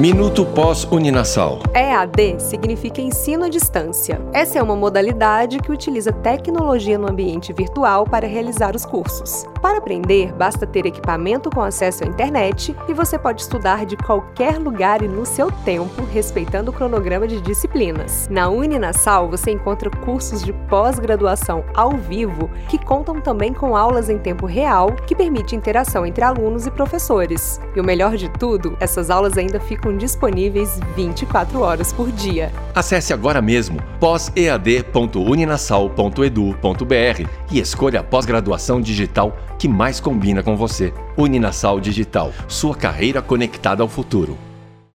Minuto pós-Uninasal. EAD significa ensino à distância. Essa é uma modalidade que utiliza tecnologia no ambiente virtual para realizar os cursos. Para aprender, basta ter equipamento com acesso à internet e você pode estudar de qualquer lugar e no seu tempo, respeitando o cronograma de disciplinas. Na Uninasal, você encontra cursos de pós-graduação ao vivo que contam também com aulas em tempo real, que permite interação entre alunos e professores. E o melhor de tudo, essas aulas ainda ficam disponíveis 24 horas por dia. Acesse agora mesmo pós-ead.uninasal.edu.br e escolha a pós-graduação digital que mais combina com você. Uninasal Digital, sua carreira conectada ao futuro.